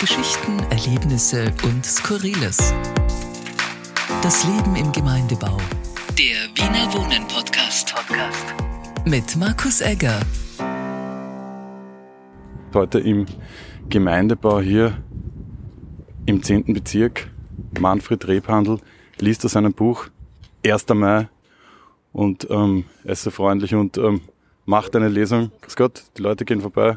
Geschichten, Erlebnisse und Skurriles. Das Leben im Gemeindebau. Der Wiener Wohnen Podcast. Podcast. Mit Markus Egger. Heute im Gemeindebau hier im 10. Bezirk. Manfred Rebhandel liest aus seinem Buch 1. Mai und ähm, er ist so freundlich und ähm, macht eine Lesung. Grüß Gott, die Leute gehen vorbei.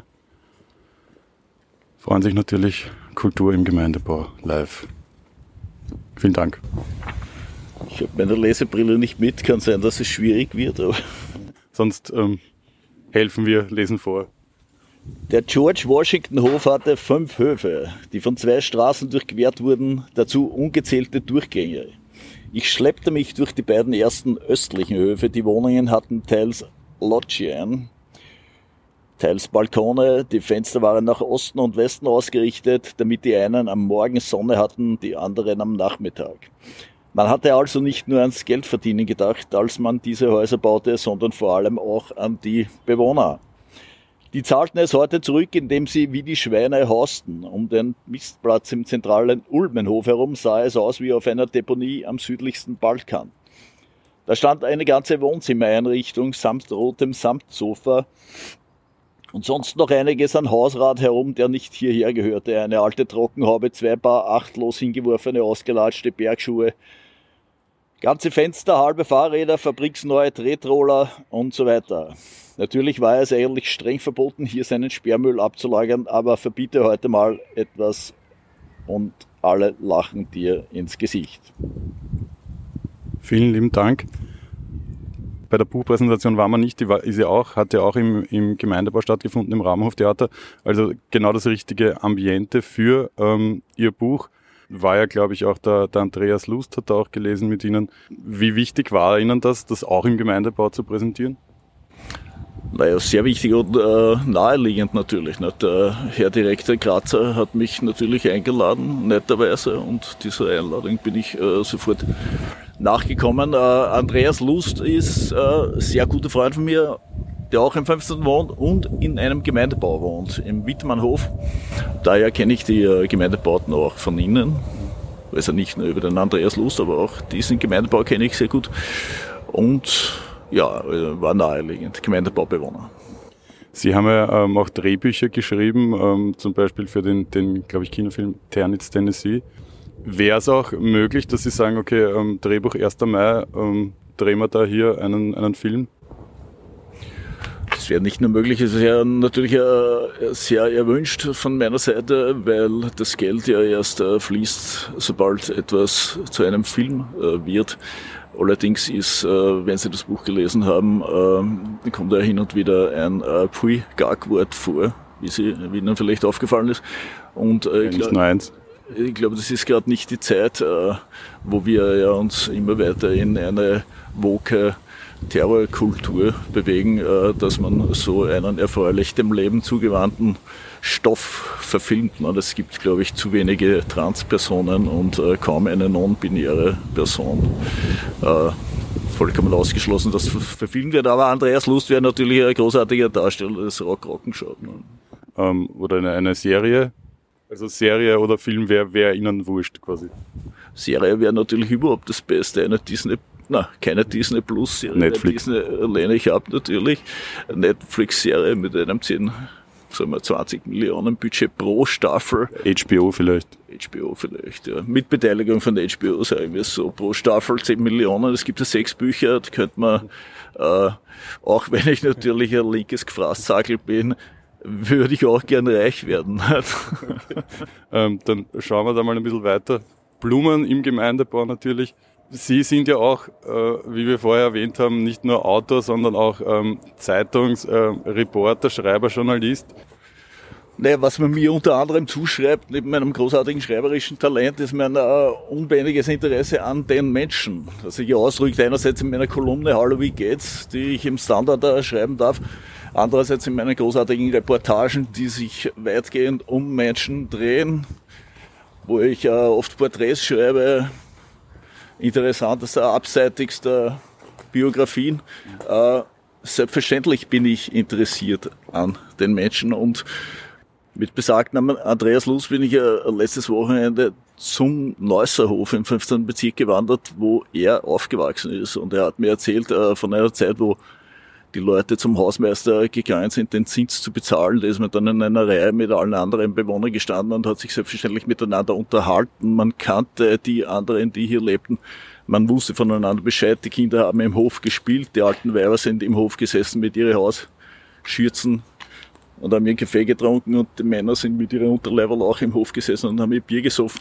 Freuen sich natürlich Kultur im Gemeindebau live. Vielen Dank. Ich habe meine Lesebrille nicht mit, kann sein, dass es schwierig wird. Aber Sonst ähm, helfen wir, lesen vor. Der George Washington Hof hatte fünf Höfe, die von zwei Straßen durchquert wurden, dazu ungezählte Durchgänge. Ich schleppte mich durch die beiden ersten östlichen Höfe. Die Wohnungen hatten teils Loggien, teils Balkone, die Fenster waren nach Osten und Westen ausgerichtet, damit die einen am Morgen Sonne hatten, die anderen am Nachmittag. Man hatte also nicht nur ans Geldverdienen gedacht, als man diese Häuser baute, sondern vor allem auch an die Bewohner. Die zahlten es heute zurück, indem sie wie die Schweine hausten. Um den Mistplatz im zentralen Ulmenhof herum sah es aus wie auf einer Deponie am südlichsten Balkan. Da stand eine ganze Wohnzimmereinrichtung samt rotem Samtsofa und sonst noch einiges an Hausrat herum, der nicht hierher gehörte. Eine alte Trockenhaube, zwei Paar achtlos hingeworfene, ausgelatschte Bergschuhe, ganze Fenster, halbe Fahrräder, fabriksneue Tretroller und so weiter. Natürlich war es eigentlich streng verboten, hier seinen Sperrmüll abzulagern, aber verbiete heute mal etwas und alle lachen dir ins Gesicht. Vielen lieben Dank. Bei der Buchpräsentation war man nicht, die war, ist ja auch, hat ja auch im, im Gemeindebau stattgefunden, im Rahmenhoftheater. Also genau das richtige Ambiente für ähm, Ihr Buch. War ja, glaube ich, auch der, der Andreas Lust hat da auch gelesen mit Ihnen. Wie wichtig war Ihnen das, das auch im Gemeindebau zu präsentieren? Naja, sehr wichtig und äh, naheliegend natürlich. Nicht? Der Herr Direktor Grazer hat mich natürlich eingeladen, netterweise, und dieser Einladung bin ich äh, sofort nachgekommen. Äh, Andreas Lust ist äh, sehr guter Freund von mir, der auch im 15. wohnt und in einem Gemeindebau wohnt, im Wittmannhof. Daher kenne ich die äh, Gemeindebauten auch von Ihnen. Also nicht nur über den Andreas Lust, aber auch diesen Gemeindebau kenne ich sehr gut. Und ja, war naheliegend, Gemeindebaubewohner. Sie haben ja ähm, auch Drehbücher geschrieben, ähm, zum Beispiel für den, den glaube ich, Kinofilm Ternitz, Tennessee. Wäre es auch möglich, dass Sie sagen, okay, ähm, Drehbuch 1. Mai, ähm, drehen wir da hier einen, einen Film? Das wäre nicht nur möglich, es wäre natürlich äh, sehr erwünscht von meiner Seite, weil das Geld ja erst äh, fließt, sobald etwas zu einem Film äh, wird. Allerdings ist, wenn Sie das Buch gelesen haben, kommt da hin und wieder ein Pui-Gag-Wort vor, wie, Sie, wie Ihnen vielleicht aufgefallen ist. Und äh, nicht nur eins. Ich glaube, das ist gerade nicht die Zeit, wo wir ja uns immer weiter in eine woke Terrorkultur bewegen, äh, dass man so einen erfreulich dem Leben zugewandten Stoff verfilmt. Es gibt, glaube ich, zu wenige Transpersonen und äh, kaum eine non-binäre Person. Äh, vollkommen ausgeschlossen, dass verfilmt wird. Aber Andreas Lust wäre natürlich ein großartiger Darsteller des Rock Rock'n'Show. Ne? Ähm, oder eine, eine Serie. Also Serie oder Film wäre wär Ihnen wurscht quasi. Serie wäre natürlich überhaupt das Beste. Eine Disney na, keine Disney Plus Serie. Netflix. Disney lehne ich ab natürlich. Netflix Serie mit einem 10, sagen wir 20 Millionen Budget pro Staffel. HBO vielleicht. HBO vielleicht, ja. Mit Beteiligung von HBO, sagen wir es so. Pro Staffel 10 Millionen. Es gibt ja sechs Bücher, da könnte man, äh, auch wenn ich natürlich ein linkes Gefraßsagel bin, würde ich auch gern reich werden. ähm, dann schauen wir da mal ein bisschen weiter. Blumen im Gemeindebau natürlich. Sie sind ja auch, äh, wie wir vorher erwähnt haben, nicht nur Autor, sondern auch ähm, Zeitungsreporter, äh, Schreiber, Journalist. Naja, was man mir unter anderem zuschreibt, neben meinem großartigen schreiberischen Talent, ist mein äh, unbändiges Interesse an den Menschen. Das sich ausdrückt einerseits in meiner Kolumne Hallo, wie geht's, die ich im Standard äh, schreiben darf, andererseits in meinen großartigen Reportagen, die sich weitgehend um Menschen drehen, wo ich äh, oft Porträts schreibe, interessantester, abseitigster Biografien. Äh, selbstverständlich bin ich interessiert an den Menschen und Mit besagten Andreas Luz bin ich ja letztes Wochenende zum Neusserhof im 15. Bezirk gewandert, wo er aufgewachsen ist. Und er hat mir erzählt äh, von einer Zeit, wo die Leute zum Hausmeister gegangen sind, den Zins zu bezahlen. Da ist man dann in einer Reihe mit allen anderen Bewohnern gestanden und hat sich selbstverständlich miteinander unterhalten. Man kannte die anderen, die hier lebten. Man wusste voneinander Bescheid. Die Kinder haben im Hof gespielt. Die alten Weiber sind im Hof gesessen mit ihren Hausschürzen und haben ihren Kaffee getrunken und die Männer sind mit ihren Unterleiberl auch im Hof gesessen und haben ihr Bier gesoffen.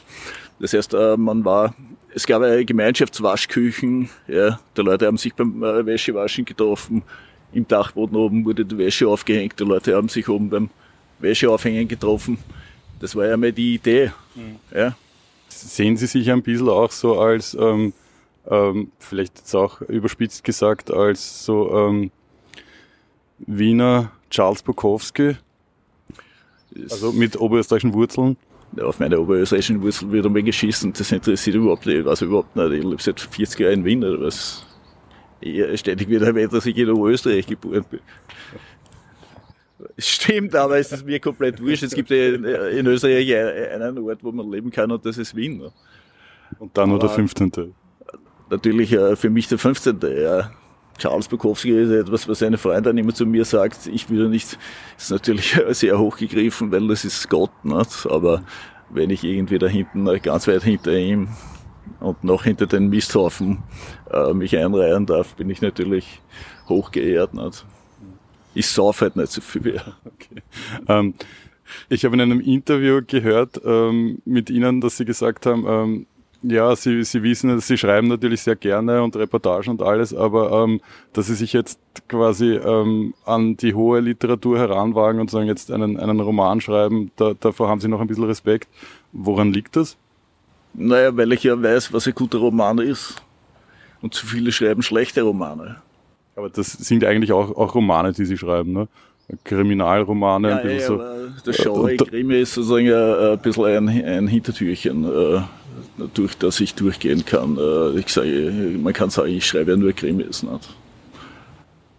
Das heißt, äh, man war, es gab eine Gemeinschaftswaschküchen, ja, die Leute haben sich beim äh, Wäschewaschen getroffen, im Dachboden oben wurde die Wäsche aufgehängt, die Leute haben sich oben beim Wäscheaufhängen getroffen. Das war ja mal die Idee. Mhm. Ja. Sehen Sie sich ein bisschen auch so als, ähm, ähm, vielleicht jetzt auch überspitzt gesagt, als so ähm, Wiener Charles Bukowski? Also mit oberösterreichischen Wurzeln? Ja, auf meine oberösterreichischen Wurzeln wird einmal geschissen. Das interessiert überhaupt nicht. Also überhaupt nicht. Ich lebe seit 40 Jahren in Wien oder was eher ständig wieder erwähnt, dass ich in Oberösterreich geboren bin. Stimmt, aber es ist mir komplett wurscht. Es gibt in, Österreich einen Ort, wo man leben kann und das ist Wien. Und dann nur der 15. Natürlich äh, für mich der 15. Ja. Charles Bukowski ist etwas, was eine Freundin immer zu mir sagt. Ich will nicht, ist natürlich sehr hochgegriffen, weil das ist Gott. Nicht? Aber wenn ich irgendwie da hinten, ganz weit hinter ihm und noch hinter den Misthaufen äh, mich einreihen darf, bin ich natürlich hochgeehrt. Nicht? Ich sauf halt nicht so viel. Okay. Ähm, ich habe in einem Interview gehört ähm, mit Ihnen, dass Sie gesagt haben, ähm, ja, Sie, Sie wissen, Sie schreiben natürlich sehr gerne und Reportagen und alles, aber ähm, dass Sie sich jetzt quasi ähm, an die hohe Literatur heranwagen und sagen, jetzt einen, einen Roman schreiben, da, davor haben Sie noch ein bisschen Respekt. Woran liegt das? Naja, weil ich ja weiß, was ein guter Roman ist. Und zu viele schreiben schlechte Romane. Aber das sind eigentlich auch, auch Romane, die Sie schreiben, ne? Kriminalromane. Ja, ein bisschen ja, so. aber der Genre Krimi ist sozusagen ein, ein bisschen ein, ein Hintertürchen, äh, durch das ich durchgehen kann. Äh, ich sage, man kann sagen, ich schreibe ja nur Krimis. Nicht?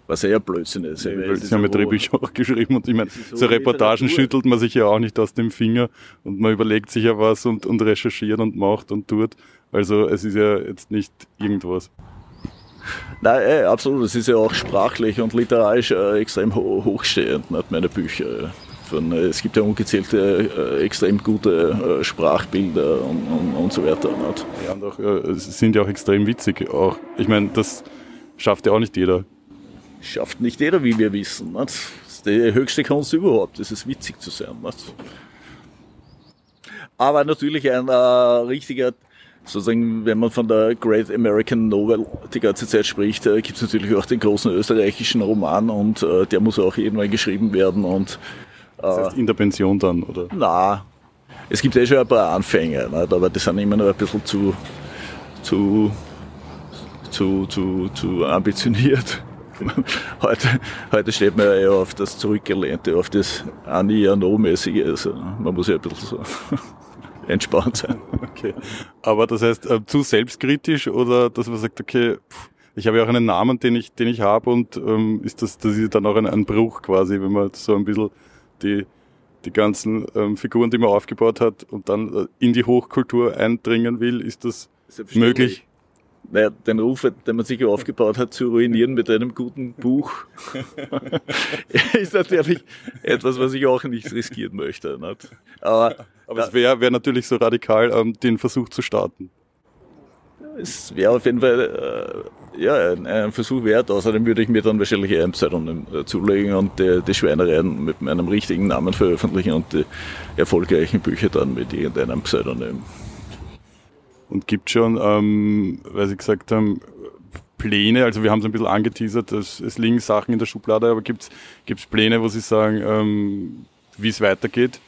Was ja Blödsinn ist. Ja, Sie haben ja Drehbücher auch geschrieben und ich meine, so, so Reportagen schüttelt man sich ja auch nicht aus dem Finger und man überlegt sich ja was und, und recherchiert und macht und tut. Also es ist ja jetzt nicht irgendwas. Nein, ey, äh, absolut. Es ist ja auch sprachlich und literarisch äh, extrem ho hochstehend, nicht, meine Bücher. Von, äh, es gibt ja ungezählte, äh, extrem gute äh, Sprachbilder und, und, und, so weiter. Nicht? Ja, und auch, äh, sind ja auch extrem witzig. Auch, ich meine, das schafft ja auch nicht jeder. Schafft nicht jeder, wie wir wissen. Nicht? Das ist die höchste Kunst überhaupt, das ist witzig zu sein. Nicht? Aber natürlich ein äh, richtiger sozusagen, wenn man von der Great American Novel die ganze Zeit spricht, äh, gibt es natürlich auch den großen österreichischen Roman und äh, der muss auch irgendwann geschrieben werden und äh, das heißt in der Pension dann, oder? Na, es gibt eh schon ein paar Anfänge, nicht? aber die sind immer noch ein bisschen zu, zu, zu, zu, zu ambitioniert. heute, heute steht man ja eher auf das Zurückgelehnte, auf das Ani-Ano-mäßige. Also man muss ja ein bisschen so entspannt sein. Okay. Aber das heißt, äh, zu selbstkritisch oder dass man sagt, okay, pff, ich habe ja auch einen Namen, den ich, den ich habe und ähm, ist das, das ist dann auch ein, ein Bruch quasi, wenn man so ein bisschen die, die ganzen ähm, Figuren, die man aufgebaut hat und dann äh, in die Hochkultur eindringen will, ist das möglich? Naja, den Ruf, den man sich aufgebaut hat, zu ruinieren mit einem guten Buch, ist natürlich etwas, was ich auch nicht riskieren möchte. Nicht? Aber, Aber es wäre wär natürlich so radikal, ähm, den Versuch zu starten. Es wäre auf jeden Fall äh, ja, ein, ein, Versuch wert. Außerdem würde ich mir dann wahrscheinlich ein Pseudonym äh, zulegen und die, die Schweinereien mit meinem richtigen Namen veröffentlichen und die erfolgreichen Bücher dann mit irgendeinem Pseudonym. Und gibt schon, ähm, weil Sie gesagt haben, Pläne, also wir haben es ein bisschen angeteasert, es, es liegen Sachen in der Schublade, aber gibt es Pläne, wo Sie sagen, ähm, wie es weitergeht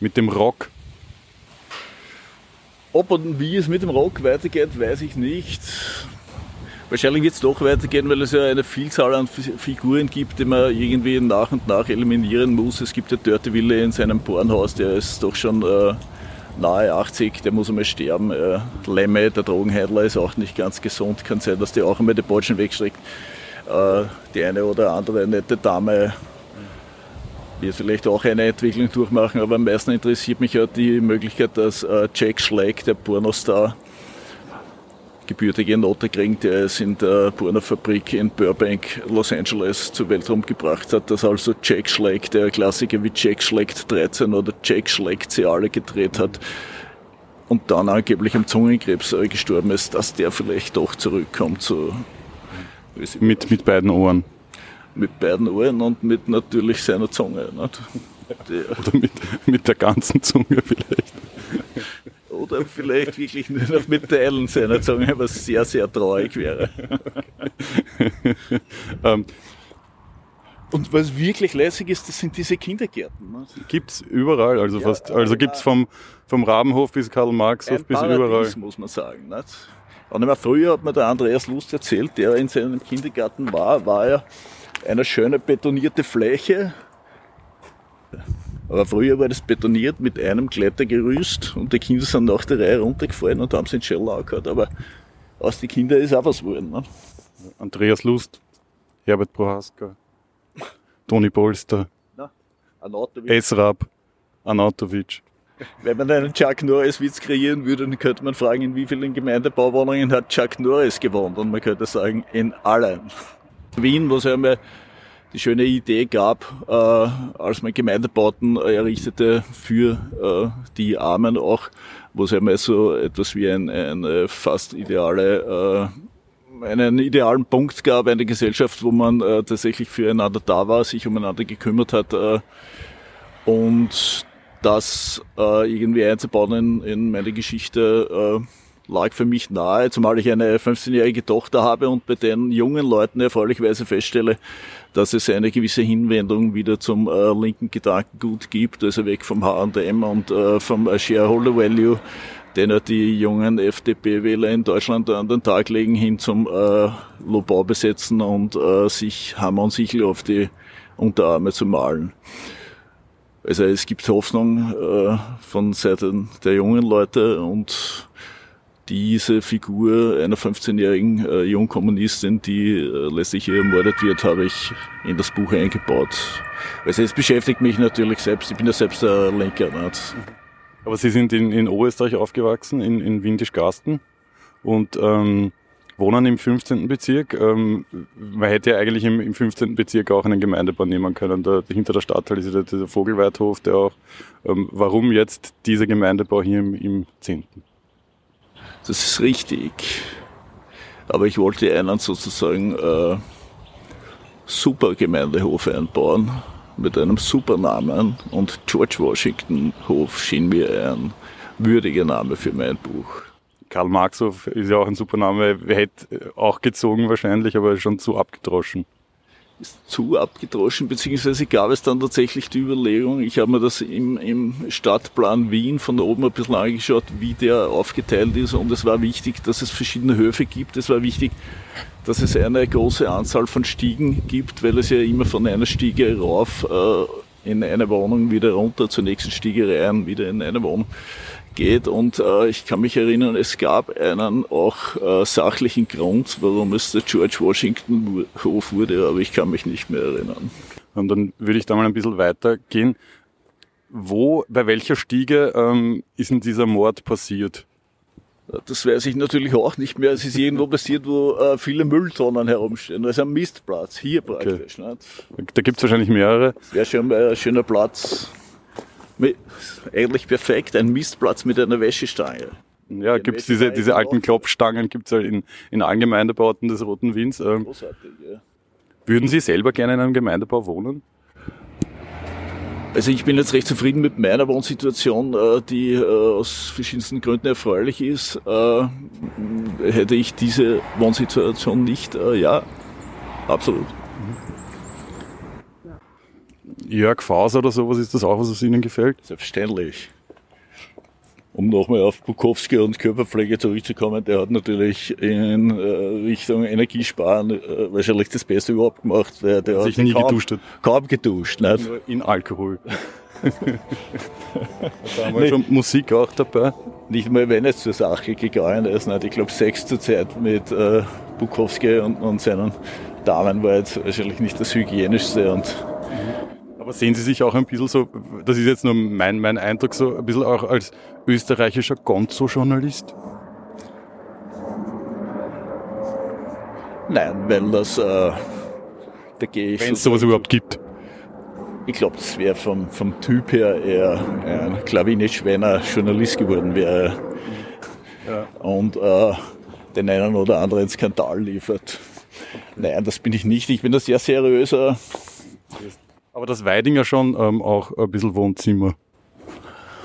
mit dem Rock? Ob und wie es mit dem Rock weitergeht, weiß ich nicht. Wahrscheinlich wird es doch weitergehen, weil es ja eine Vielzahl an Figuren gibt, die man irgendwie nach und nach eliminieren muss. Es gibt ja Dörtewille in seinem Pornhaus, der ist doch schon äh, nahe 80, der muss einmal sterben. Äh, Lemme, der Drogenhändler, ist auch nicht ganz gesund. Kann sein, dass der auch einmal die Bolschen wegstreckt. Äh, die eine oder andere nette Dame wird vielleicht auch eine Entwicklung durchmachen, aber am meisten interessiert mich ja die Möglichkeit, dass äh, Jack Schleck, der Pornostar, gebürtige Note kriegt, der es in der Pornofabrik in Burbank, Los Angeles zur Welt gebracht hat, dass also Jack Schleck, der Klassiker wie Jack schlägt 13 oder Jack schlägt sie alle gedreht hat und dann angeblich am Zungenkrebs äh, gestorben ist, dass der vielleicht doch zurückkommt zu mit, mit beiden Ohren mit beiden Ohren und mit natürlich seiner Zunge. Nicht? Oder mit, mit der ganzen Zunge vielleicht. Oder vielleicht wirklich nur noch mit Teilen seiner Zunge, was sehr, sehr traurig wäre. ähm, und was wirklich lässig ist, das sind diese Kindergärten. Ne? Gibt es überall, also ja, fast, also gibt es vom, vom Rabenhof bis Karl Marxhof bis Paradies, überall. muss man sagen. Nicht? Und immer früher hat mir der Andreas Lust erzählt, der in seinem Kindergarten war, war er eine schöne betonierte Fläche. Aber früher war das betoniert mit einem Klettergerüst und die Kinder sind nach der Reihe runtergefallen und haben sich in Schell gehabt. Aber aus den Kindern ist auch was geworden. Ne? Andreas Lust, Herbert Prohaska, Toni Polster, Esrab, Anatovic. Wenn man einen Chuck Norris Witz kreieren würde, dann könnte man fragen, in wie vielen Gemeindebauwohnungen hat Chuck Norris gewohnt? Und man könnte sagen, in allen. Wien, wo es einmal die schöne Idee gab, äh, als man Gemeindebauten errichtete für äh, die Armen auch, wo es einmal so etwas wie ein, ein äh, fast ideale äh, einen idealen Punkt gab, eine Gesellschaft, wo man äh, tatsächlich füreinander da war, sich umeinander gekümmert hat äh, und das äh, irgendwie einzubauen in, in meine Geschichte äh, lag für mich nahe, zumal ich eine 15-jährige Tochter habe und bei den jungen Leuten erfreulicherweise feststelle, dass es eine gewisse Hinwendung wieder zum äh, linken Gedankengut gibt, also weg vom H&M und äh, vom Shareholder Value, den ja die jungen FDP-Wähler in Deutschland an den Tag legen, hin zum äh, Lobau besetzen und äh, sich Hammer und Sichel auf die Unterarme zu malen. Also es gibt Hoffnung äh, von Seiten der jungen Leute und diese Figur einer 15-jährigen äh, Jungkommunistin, die äh, letztlich ermordet wird, habe ich in das Buch eingebaut. Also es beschäftigt mich natürlich selbst, ich bin ja selbst ein Lenker. Nicht? Aber Sie sind in, in Oberösterreich aufgewachsen, in, in Windisch-Garsten und ähm, wohnen im 15. Bezirk. Ähm, man hätte ja eigentlich im, im 15. Bezirk auch einen Gemeindebau nehmen können. Da, hinter der Stadtteil ist ja dieser Vogelweidhof, der auch. Ähm, warum jetzt dieser Gemeindebau hier im, im 10.? Das ist richtig. Aber ich wollte einen sozusagen äh, super Gemeindehof einbauen mit einem super Namen und George Washington Hof schien mir ein würdiger Name für mein Buch. Karl Marxhof ist ja auch ein super Name, hätte auch gezogen wahrscheinlich, aber schon zu abgedroschen zu abgedroschen, beziehungsweise gab es dann tatsächlich die Überlegung, ich habe mir das im, im Stadtplan Wien von oben ein bisschen angeschaut, wie der aufgeteilt ist und es war wichtig, dass es verschiedene Höfe gibt, es war wichtig, dass es eine große Anzahl von Stiegen gibt, weil es ja immer von einer Stiege rauf äh, in eine Wohnung wieder runter zur nächsten Stiege rein, wieder in eine Wohnung geht. Und äh, ich kann mich erinnern, es gab einen auch äh, sachlichen Grund, warum es der George Washington Hof wurde, aber ich kann mich nicht mehr erinnern. Und dann würde ich da mal ein bisschen weitergehen. Wo, bei welcher Stiege ähm, ist denn dieser Mord passiert? Das weiß ich natürlich auch nicht mehr. Es ist irgendwo passiert, wo äh, viele Mülltonnen herumstehen. Also ein Mistplatz, hier praktisch. Okay. Da gibt es wahrscheinlich mehrere. Wäre schon ein schöner Platz eigentlich perfekt, ein Mistplatz mit einer Wäschestange. Ja, gibt es diese, diese alten Klopfstangen, gibt es halt in, in allen Gemeindebauten des Roten Wiens. Ähm, Großartig, ja. Würden Sie selber gerne in einem Gemeindebau wohnen? Also ich bin jetzt recht zufrieden mit meiner Wohnsituation, äh, die äh, aus verschiedensten Gründen erfreulich ist. Äh, hätte ich diese Wohnsituation nicht, ja, absolut. Jörg Faser oder sowas, ist das auch, was Ihnen gefällt? Selbstverständlich. Um nochmal auf Bukowski und Körperpflege zurückzukommen, der hat natürlich in äh, Richtung Energiesparen äh, wahrscheinlich das Beste überhaupt gemacht, weil der sich hat nie kaum, geduscht hat. Kaum geduscht, nicht? Nur in Alkohol. da haben wir schon Musik auch dabei. Nicht mal, wenn es zur Sache gegangen ist. Nicht? Ich glaube, Sex zur Zeit mit äh, Bukowski und, und seinen Damen war jetzt wahrscheinlich nicht das Hygienischste und Aber sehen Sie sich auch ein bisschen so, das ist jetzt nur mein, mein Eindruck, so ein bisschen auch als österreichischer Gonzo-Journalist? Nein, weil das, äh, da gehe ich. Wenn es sowas überhaupt gibt. Ich glaube, das wäre vom, vom Typ her eher ein Klavinisch, wenn er Journalist geworden wäre. Ja. Und äh, den einen oder anderen Skandal liefert. Nein, das bin ich nicht. Ich bin ein sehr seriöser. Aber das Weidinger schon ähm, auch ein bisschen Wohnzimmer.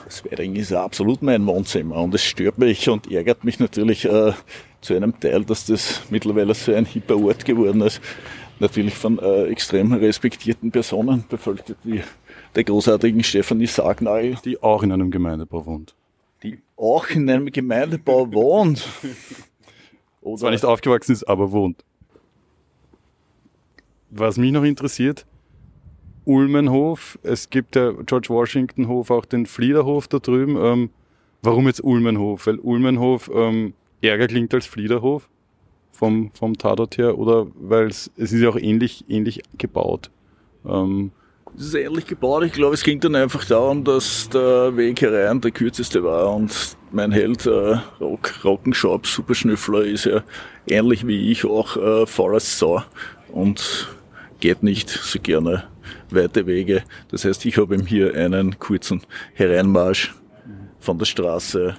Das Weiding ist absolut mein Wohnzimmer und es stört mich und ärgert mich natürlich äh, zu einem Teil, dass das mittlerweile so ein hipper Ort geworden ist. Natürlich von äh, extrem respektierten Personen bevölkert, wie der großartigen Stefanie Sagnagel. Die auch in einem Gemeindebau wohnt. Die auch in einem Gemeindebau wohnt. Oder Zwar nicht aufgewachsen ist, aber wohnt. Was mich noch interessiert, Ulmenhof, es gibt der George Washington Hof, auch den Fliederhof da drüben. Ähm, warum jetzt Ulmenhof? Weil Ulmenhof ähm, ärger klingt als Fliederhof vom, vom Tatort her oder weil es, ist ja auch ähnlich, ähnlich gebaut. Ähm, es ist ähnlich gebaut. Ich glaube, es ging dann einfach darum, dass der Weg herein der kürzeste war und mein Held äh, Rock, Rockenschaub, Superschnüffler, ist ja ähnlich wie ich auch äh, Forest Sau und geht nicht so gerne weite Wege. Das heißt, ich habe ihm hier einen kurzen Hereinmarsch von der Straße,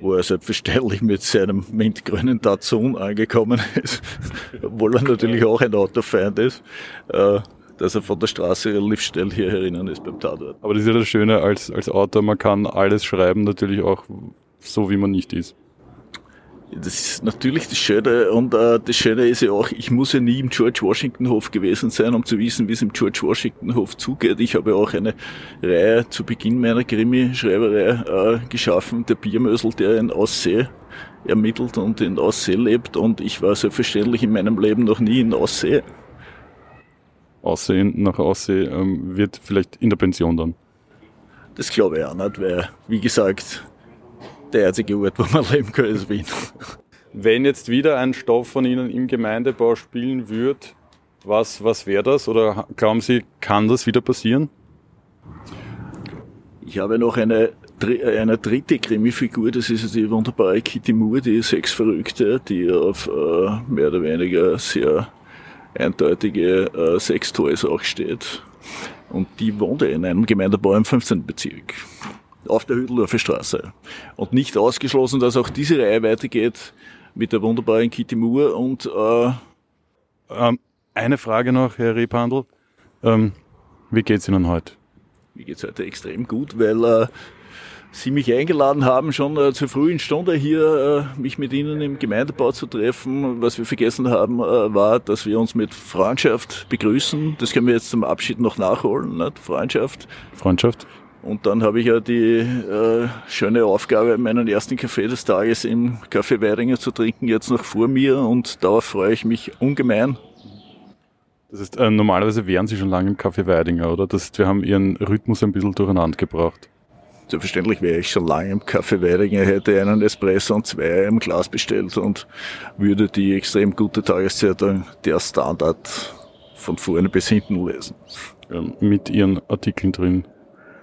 wo er selbstverständlich mit seinem mintgrünen Datsun angekommen ist, obwohl er natürlich auch ein Autofeind ist, äh, dass er von der Straße relativ schnell hier herinnen ist beim Tatort. Aber das ist ja das Schöne als, als Autor, man kann alles schreiben, natürlich auch so, wie man nicht ist. Das ist natürlich das Schöne und äh, das Schöne ist ja auch, ich muss ja nie im George Washington Hof gewesen sein, um zu wissen, wie es im George Washington Hof zugeht. Ich habe auch eine Reihe zu Beginn meiner Krimi-Schreiberei äh, geschaffen, der Biermösel, der in Aussee ermittelt und in Aussee lebt und ich war selbstverständlich in meinem Leben noch nie in Aussee. Aussehen nach Aussee ähm, wird vielleicht in der Pension dann. Das glaube ich auch nicht, weil, wie gesagt, der einzige Ort, wo man leben kann, ist Wien. Wenn jetzt wieder ein Stoff von Ihnen im Gemeindebau spielen würde, was, was wäre das? Oder glauben Sie, kann das wieder passieren? Ich habe noch eine, eine dritte Krimi-Figur, das ist die wunderbare Kitty Moore, die Sexverrückte, die auf äh, mehr oder weniger sehr eindeutige äh, Sextoys auch steht. Und die wohnt in einem Gemeindebau im 15. Bezirk auf der Hüdeldorfer Straße. Und nicht ausgeschlossen, dass auch diese Reihe weitergeht mit der wunderbaren Kitty Moore und äh, ähm, eine Frage noch, Herr Rebhandel. Ähm, wie geht's Ihnen heute? Mir geht's heute extrem gut, weil äh, Sie mich eingeladen haben, schon äh, zur frühen Stunde hier äh, mich mit Ihnen im Gemeindebau zu treffen. Was wir vergessen haben, äh, war, dass wir uns mit Freundschaft begrüßen. Das können wir jetzt zum Abschied noch nachholen. Nicht? Freundschaft. Freundschaft. Und dann habe ich ja die äh, schöne Aufgabe, meinen ersten Kaffee des Tages im Café Weidinger zu trinken, jetzt noch vor mir und darauf freue ich mich ungemein. Das ist, äh, normalerweise wären Sie schon lange im Café Weidinger, oder? Das ist, wir haben Ihren Rhythmus ein bisschen durcheinander gebracht. Selbstverständlich wäre ich schon lange im Café Weidinger, hätte einen Espresso und zwei im Glas bestellt und würde die extrem gute Tageszeitung Der Standard von vorne bis hinten lesen. Ja, mit Ihren Artikeln drin.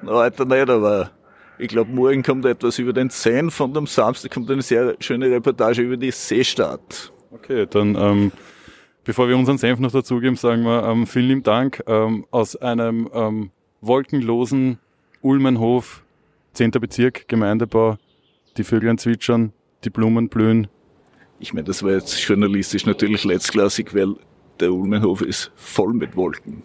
Heute nicht, aber ich glaube, morgen kommt etwas über den Seine von dem Samstag, kommt eine sehr schöne Reportage über die Seestadt. Okay, dann ähm, bevor wir unseren Senf noch dazugeben, sagen wir ähm, vielen lieben Dank ähm, aus einem ähm, wolkenlosen Ulmenhof, 10. Bezirk, Gemeindebau, die Vögel zwitschern, die Blumen blühen. Ich meine, das war jetzt journalistisch natürlich letztklassig, weil der Ulmenhof ist voll mit Wolken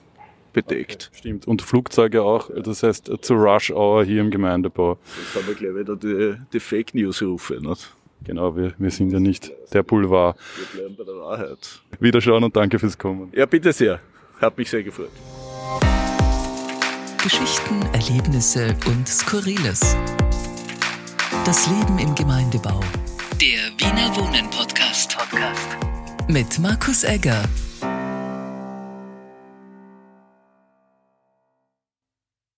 bedeckt. Okay, stimmt. Und Flugzeuge auch, das heißt zu Rush Hour hier im Gemeindebau. Jetzt haben wir gleich wieder die, die Fake News rufe. Nicht? Genau, wir, wir sind ja nicht der Boulevard. Wir bleiben bei der Wahrheit. Wiederschauen und danke fürs Kommen. Ja, bitte sehr. Hat mich sehr gefreut. Geschichten, Erlebnisse und Skurriles. Das Leben im Gemeindebau. Der Wiener Wohnen Podcast. Podcast. Mit Markus Egger.